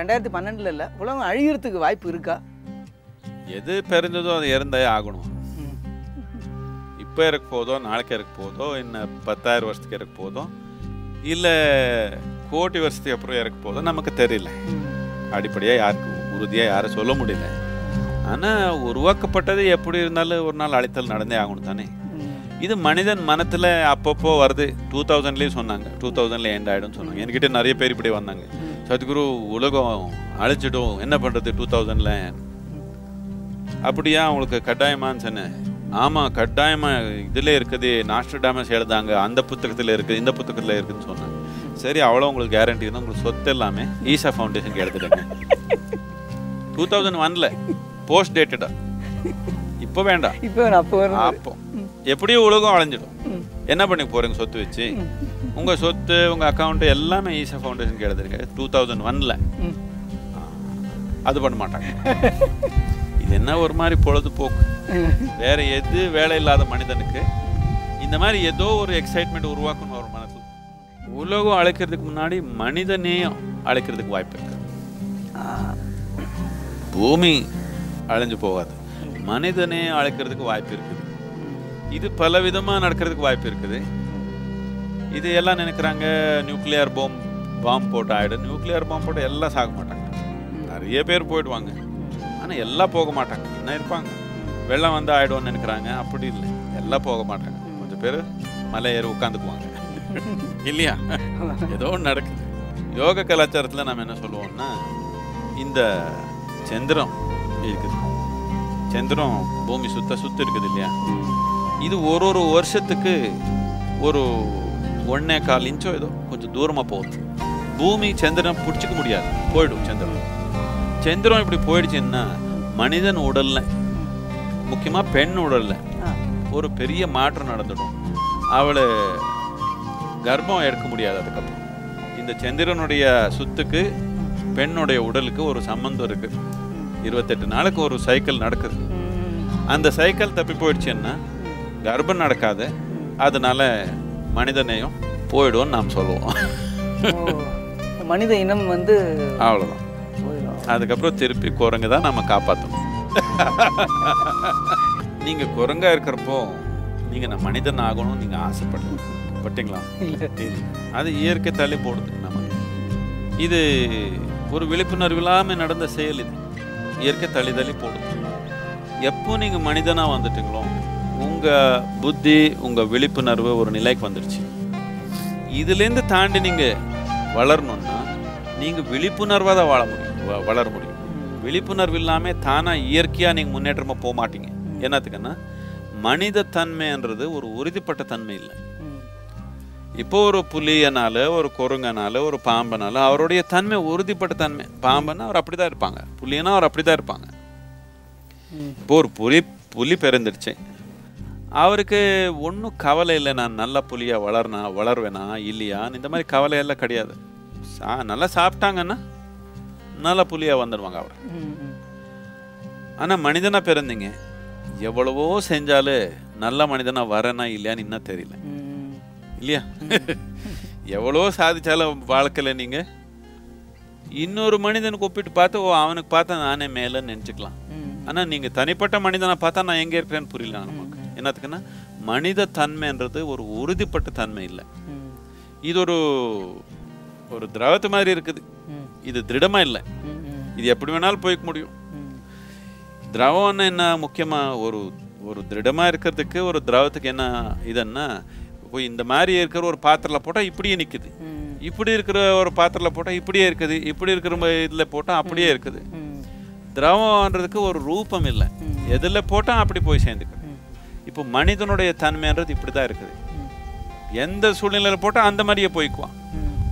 ரெண்டாயிரத்தி பன்னெண்டில் இல்லை. உலகம் அழியறதுக்கு வாய்ப்பு இருக்கா? எது பிறந்ததோ அது இறந்தே ஆகணும். இப்போ இறக்க போதோ நாளைக்கு இறக்க போதோ இன்னும் பத்தாயிரம் வருஷத்துக்கு இறக்க போதோ இல்லை கோடி வருஷத்துக்கு அப்புறம் இறக்க போதோ நமக்கு தெரியல. அடிப்படையாக யாருக்கு உறுதியாக யாரும் சொல்ல முடியல. ஆனால் உருவாக்கப்பட்டது எப்படி இருந்தாலும் ஒரு நாள் அழைத்தல் நடந்தே ஆகணும் தானே. இது மனிதன் மனத்தில் அப்பப்போ வருது. டூ தௌசண்ட்லேயும் சொன்னாங்க. டூ தௌசண்ட்ல எண்ட் ஆகிடும்னு சொன்னாங்க. என்கிட்ட நிறைய பேர் இப்படி வந்தாங்க. சத்குரு உலகம் அழிச்சிடும். என்ன பண்ணுறது டூ தௌசண்டில் அப்படியா உங்களுக்கு கட்டாயமான்னு சொன்னேன். ஆமாம் கட்டாயமாக இதில் இருக்குது. நாஸ்டர் டேமஸ் எழுதாங்க. அந்த புத்தகத்தில் இருக்குது இந்த புத்தகத்தில் இருக்குதுன்னு சொன்னாங்க சரி அவ்வளோ உங்களுக்கு கேரண்டி இருந்தால் உங்களுக்கு சொத்து எல்லாமே ஈசா ஃபவுண்டேஷனுக்கு எடுத்துடுங்க டூ தௌசண்ட் ஒனில் போஸ்ட் டேட்டடா இப்போ வேண்டாம். இப்போ அப்போ எப்படியும் உலகம் அழிஞ்சிடும். என்ன பண்ணி போறீங்க சொத்து வச்சு? உங்க சொத்து உங்க அக்கௌண்ட் எல்லாமே ஈசா ஃபவுண்டேஷனுக்கு எழுதுறீங்க டூ தௌசண்ட் ஒன்ல. அது பண்ண மாட்டாங்க. இது என்ன ஒரு மாதிரி பொழுதுபோக்கு? வேற எது வேலை இல்லாத மனிதனுக்கு இந்த மாதிரி ஏதோ ஒரு எக்ஸைட்மெண்ட் உருவாக்கணும் ஒரு மனசுல உலகம் அழைக்கிறதுக்கு முன்னாடி மனிதனையும் அழைக்கிறதுக்கு வாய்ப்பு இருக்கு. பூமி அழிஞ்சு போகாது. மனிதனே அழைக்கிறதுக்கு வாய்ப்பு இருக்குது. இது பல விதமாக நடக்கிறதுக்கு வாய்ப்பு இருக்குது. இது எல்லாம் நினைக்கிறாங்க நியூக்ளியர் பாம் பாம் போட்டு ஆகிடும் நியூக்ளியர் பாம் போட்டு எல்லாம் சாக மாட்டாங்க. நிறைய பேர் போயிடுவாங்க. ஆனால் எல்லாம் போக மாட்டாங்க. என்ன இருப்பாங்க? வெள்ளம் வந்து ஆகிடும்னு நினைக்கிறாங்க. அப்படி இல்லை. எல்லாம் போக மாட்டாங்க. கொஞ்சம் பேர் மலை ஏறி உட்காந்துக்குவாங்க. இல்லையா? ஏதோ ஒன்று நடக்குது. யோக கலாச்சாரத்தில் நம்ம என்ன சொல்லுவோம்னா இந்த சந்திரம் இருக்குது. சந்திரம் பூமி சுத்த சுத்த இருக்குது இல்லையா? இது ஒரு ஒரு வருஷத்துக்கு ஒரு ஒன்னே கால் இன்ச்சோ ஏதோ கொஞ்சம் தூரமாக போகுது. பூமி சந்திரன் பிடிச்சிக்க முடியாது. போயிடும் சந்திரன். சந்திரன் இப்படி போயிடுச்சுன்னா மனிதன் உடல்ல முக்கியமாக பெண் உடல்ல. ஒரு பெரிய மாற்றம் நடந்துடும். அவளை கர்ப்பம் எடுக்க முடியாது அதுக்கப்புறம். இந்த சந்திரனுடைய சுத்துக்கு பெண்ணுடைய உடலுக்கு ஒரு சம்பந்தம் இருக்கு. இருபத்தெட்டு நாளுக்கு ஒரு சைக்கிள் நடக்குது. அந்த சைக்கிள் தப்பி போயிடுச்சுன்னா கர்ப்பம் நடக்காது. அதனால மனிதனையும் போயிடும்னு நாம் சொல்லுவோம். மனித இனம் வந்து அவ்வளோதான் அதுக்கப்புறம் திருப்பி குரங்கு தான் நம்ம காப்பாற்றணும் நீங்க குரங்கா இருக்கிறப்போ நீங்க நான் மனிதன் ஆகணும்னு நீங்க ஆசைப்படல. பட்டீங்களா. அது இயற்கை தள்ளி போடுது நம்ம. இது ஒரு விழிப்புணர்வு இல்லாமல் நடந்த செயல் இது. இயற்கை தள்ளி தள்ளி போடுது. எப்போ நீங்க மனிதனா வந்துட்டீங்களோ உங்க புத்தி உங்க விழிப்புணர்வு ஒரு நிலைக்கு வந்துடுச்சு. இதுலேருந்து தாண்டி நீங்க வளரணும்னா நீங்க விழிப்புணர்வாக தான் வாழ முடியும். வளர முடியும். விழிப்புணர்வு இல்லாம தானா இயற்கையா நீங்க முன்னேற்றமா போக மாட்டீங்க. என்னத்துக்குன்னா மனித தன்மைன்றது ஒரு உறுதிப்பட்ட தன்மை இல்லை. இப்போ ஒரு புலியனால ஒரு குரங்கனால ஒரு பாம்பனால அவருடைய தன்மை உறுதிப்பட்ட தன்மை. பாம்பன்னா அவர் அப்படிதான் இருப்பாங்க. புலியனா அவர் அப்படிதான் இருப்பாங்க. இப்போ ஒரு புலி புலி பிறந்துடுச்சு. அவருக்கு ஒன்றும் கவலை இல்லை. நான் நல்ல புலியா வளர்னா வளருவேனா இல்லையான்னு இந்த மாதிரி கவலை எல்லாம் கிடையாது. சா நல்லா சாப்பிட்டாங்கன்னா நல்ல புலியா வந்துடுவாங்க அவர். ஆனால் மனிதனா பிறந்தீங்க. எவ்வளவோ செஞ்சாலும் நல்ல மனிதனா வரேனா இல்லையான்னு இன்னும் தெரியல. இல்லையா? எவ்வளோ சாதிச்சாலும் வாழ்க்கையில் நீங்கள் இன்னொரு மனிதனுக்கு ஒப்பிட்டு பார்த்து ஓ அவனுக்கு பார்த்தா நானே மேலேன்னு நினச்சிக்கலாம். ஆனால் நீங்கள் தனிப்பட்ட மனிதனை பார்த்தா நான் எங்கே இருக்கிறேன்னு புரியல என்னத்துக்குன்னா மனித தன்மைன்றது ஒரு உறுதிப்பட்ட தன்மை இல்லை. இது ஒரு ஒரு திரவத்து மாதிரி இருக்குது. இது திருடமா இல்லை. இது எப்படி வேணாலும் போய்க்க முடியும். திரவம்னு என்ன முக்கியமாக ஒரு ஒரு திருடமாக இருக்கிறதுக்கு ஒரு திரவத்துக்கு என்ன இதுன்னா இப்போ இந்த மாதிரி இருக்கிற ஒரு பாத்திரத்தில் போட்டால் இப்படியே நிற்குது. இப்படி இருக்கிற ஒரு பாத்திரத்தில் போட்டால் இப்படியே இருக்குது இப்படி இருக்கிற இதில் போட்டால் அப்படியே இருக்குது. திரவம்ன்றதுக்கு ஒரு ரூபம் இல்லை. எதில் போட்டால் அப்படி போய் சேர்ந்துக்குது ம். இப்போ மனிதனுடைய தன்மைன்றது இப்படி தான் இருக்குது. எந்த சூழ்நிலையில் போட்டால் அந்த மாதிரியே போய்க்குவான்.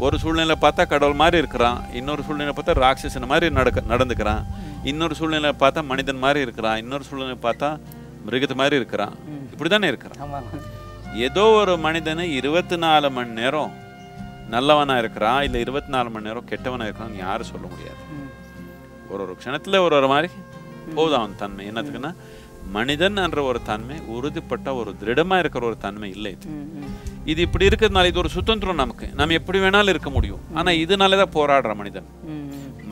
ஒரு சூழ்நிலை பார்த்தா கடவுள் மாதிரி இருக்கிறான். இன்னொரு சூழ்நிலை பார்த்தா ராட்சசன் மாதிரி நடக்க நடந்துக்கிறான். இன்னொரு சூழ்நிலை பார்த்தா மனிதன் மாதிரி இருக்கிறான். இன்னொரு சூழ்நிலை பார்த்தா மிருகத்து மாதிரி இருக்கிறான். இப்படி தானே இருக்கிறான். ஏதோ ஒரு மனிதனை இருபத்தி நாலு மணி நேரம் நல்லவனா இருக்கிறான். இல்லை இருபத்தி நாலு மணி நேரம் கெட்டவனா இருக்கிறான்னு யாரும் சொல்ல முடியாது. ஒரு ஒரு க்ஷணத்துல ஒரு ஒரு மாதிரி போகுது அவன் தன்மை. என்னத்துக்குன்னா மனிதன் என்ற ஒரு தன்மை உறுதிப்பட்ட ஒரு திருடமா இருக்கிற ஒரு தன்மை இல்லை இது. இது இப்படி இருக்கிறதுனால இது ஒரு சுதந்திரம் நமக்கு. நம்ம எப்படி வேணாலும் இருக்க முடியும். ஆனா இதனால தான் போராடுற மனிதன்.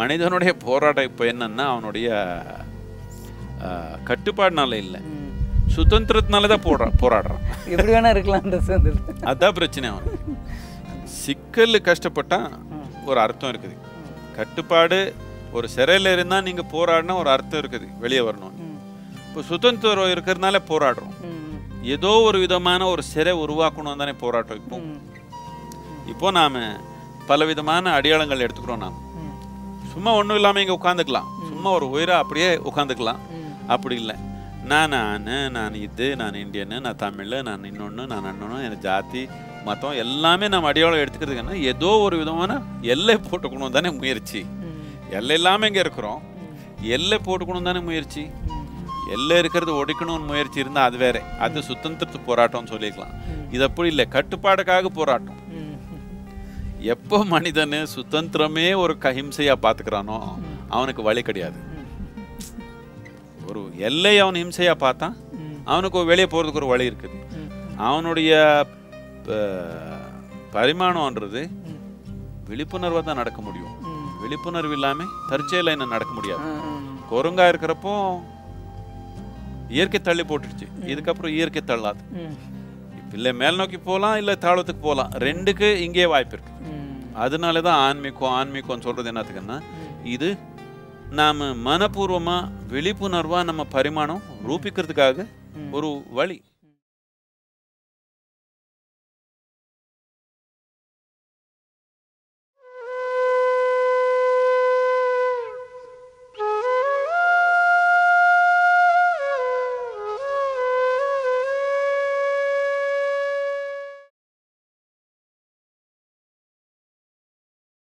மனிதனுடைய போராட்டம் இப்போ என்னன்னா அவனுடைய கட்டுப்பாடுனால இல்லை. சுதந்திரத்தினால தான் போடுறா போராடுறான். எப்படி வேணா இருக்கலாம் அந்த சுதந்திரம் அதான் பிரச்சனை அவனுக்கு. சிக்கல் கஷ்டப்பட்டா ஒரு அர்த்தம் இருக்குது. கட்டுப்பாடு ஒரு சிறையில் இருந்தால் நீங்கள் போராடினா ஒரு அர்த்தம் இருக்குது. வெளியே வரணும். இப்போ சுதந்திரம் இருக்கிறதுனால போராடுறோம். ஏதோ ஒரு விதமான ஒரு சிறை உருவாக்கணும் தானே போராட்டம் இப்போ. இப்போ நாம் பலவிதமான அடையாளங்கள் எடுத்துக்கிறோம் நாம். சும்மா ஒன்றும் இல்லாமல் இங்கே உட்காந்துக்கலாம். சும்மா ஒரு உயிரை அப்படியே உட்காந்துக்கலாம். அப்படி இல்லை. நான் நான் நான் இது நான் இந்தியனு நான் தமிழ் நான் இன்னொன்று நான் அண்ணனும் எனக்கு ஜாதி மதம் எல்லாமே நம்ம அடையாளம் எடுத்துக்கிறதுக்குன்னா ஏதோ ஒரு விதமான எல்லை போட்டுக்கணும் தானே முயற்சி. எல்லை இல்லாமல் இங்கே இருக்கிறோம்? எல்லை போட்டுக்கணும் தானே முயற்சி. எல்லை இருக்கிறது ஒடிக்கணும்னு முயற்சி இருந்தால் அது வேற. அது சுதந்திரத்து போராட்டம்னு சொல்லிக்கலாம் இது அப்படி இல்லை. கட்டுப்பாடுக்காக போராட்டம். எப்போ மனிதன் சுதந்திரமே ஒரு கஹிம்சையா பார்த்துக்கிறானோ அவனுக்கு வழி கிடையாது. ஒரு எல்லை அவன் ஹிம்சையா பார்த்தான். அவனுக்கு வெளியே போகிறதுக்கு ஒரு வழி இருக்குது. அவனுடைய பரிமாணம்ன்றது ம். விழிப்புணர்வாக தான் நடக்க முடியும். விழிப்புணர்வு இல்லாமல் தற்செயல என்ன நடக்க முடியாது. குரங்கா இருக்கிறப்போ இயற்கை தள்ளி போட்டுடுச்சு. இதுக்கப்புறம் இயற்கை தள்ளாது. இல்லை மேல் நோக்கி போகலாம் இல்லை தாழ்வத்துக்கு போகலாம். ரெண்டுக்கு இங்கே வாய்ப்பு இருக்கு. அதனால தான் ஆன்மீகம் ஆன்மீகம் சொல்றது என்னத்துக்குன்னா இது நாம் மனப்பூர்வமாக விழிப்புணர்வாக நம்ம பரிமாணம் ரூபிக்கிறதுக்காக ஒரு வழி.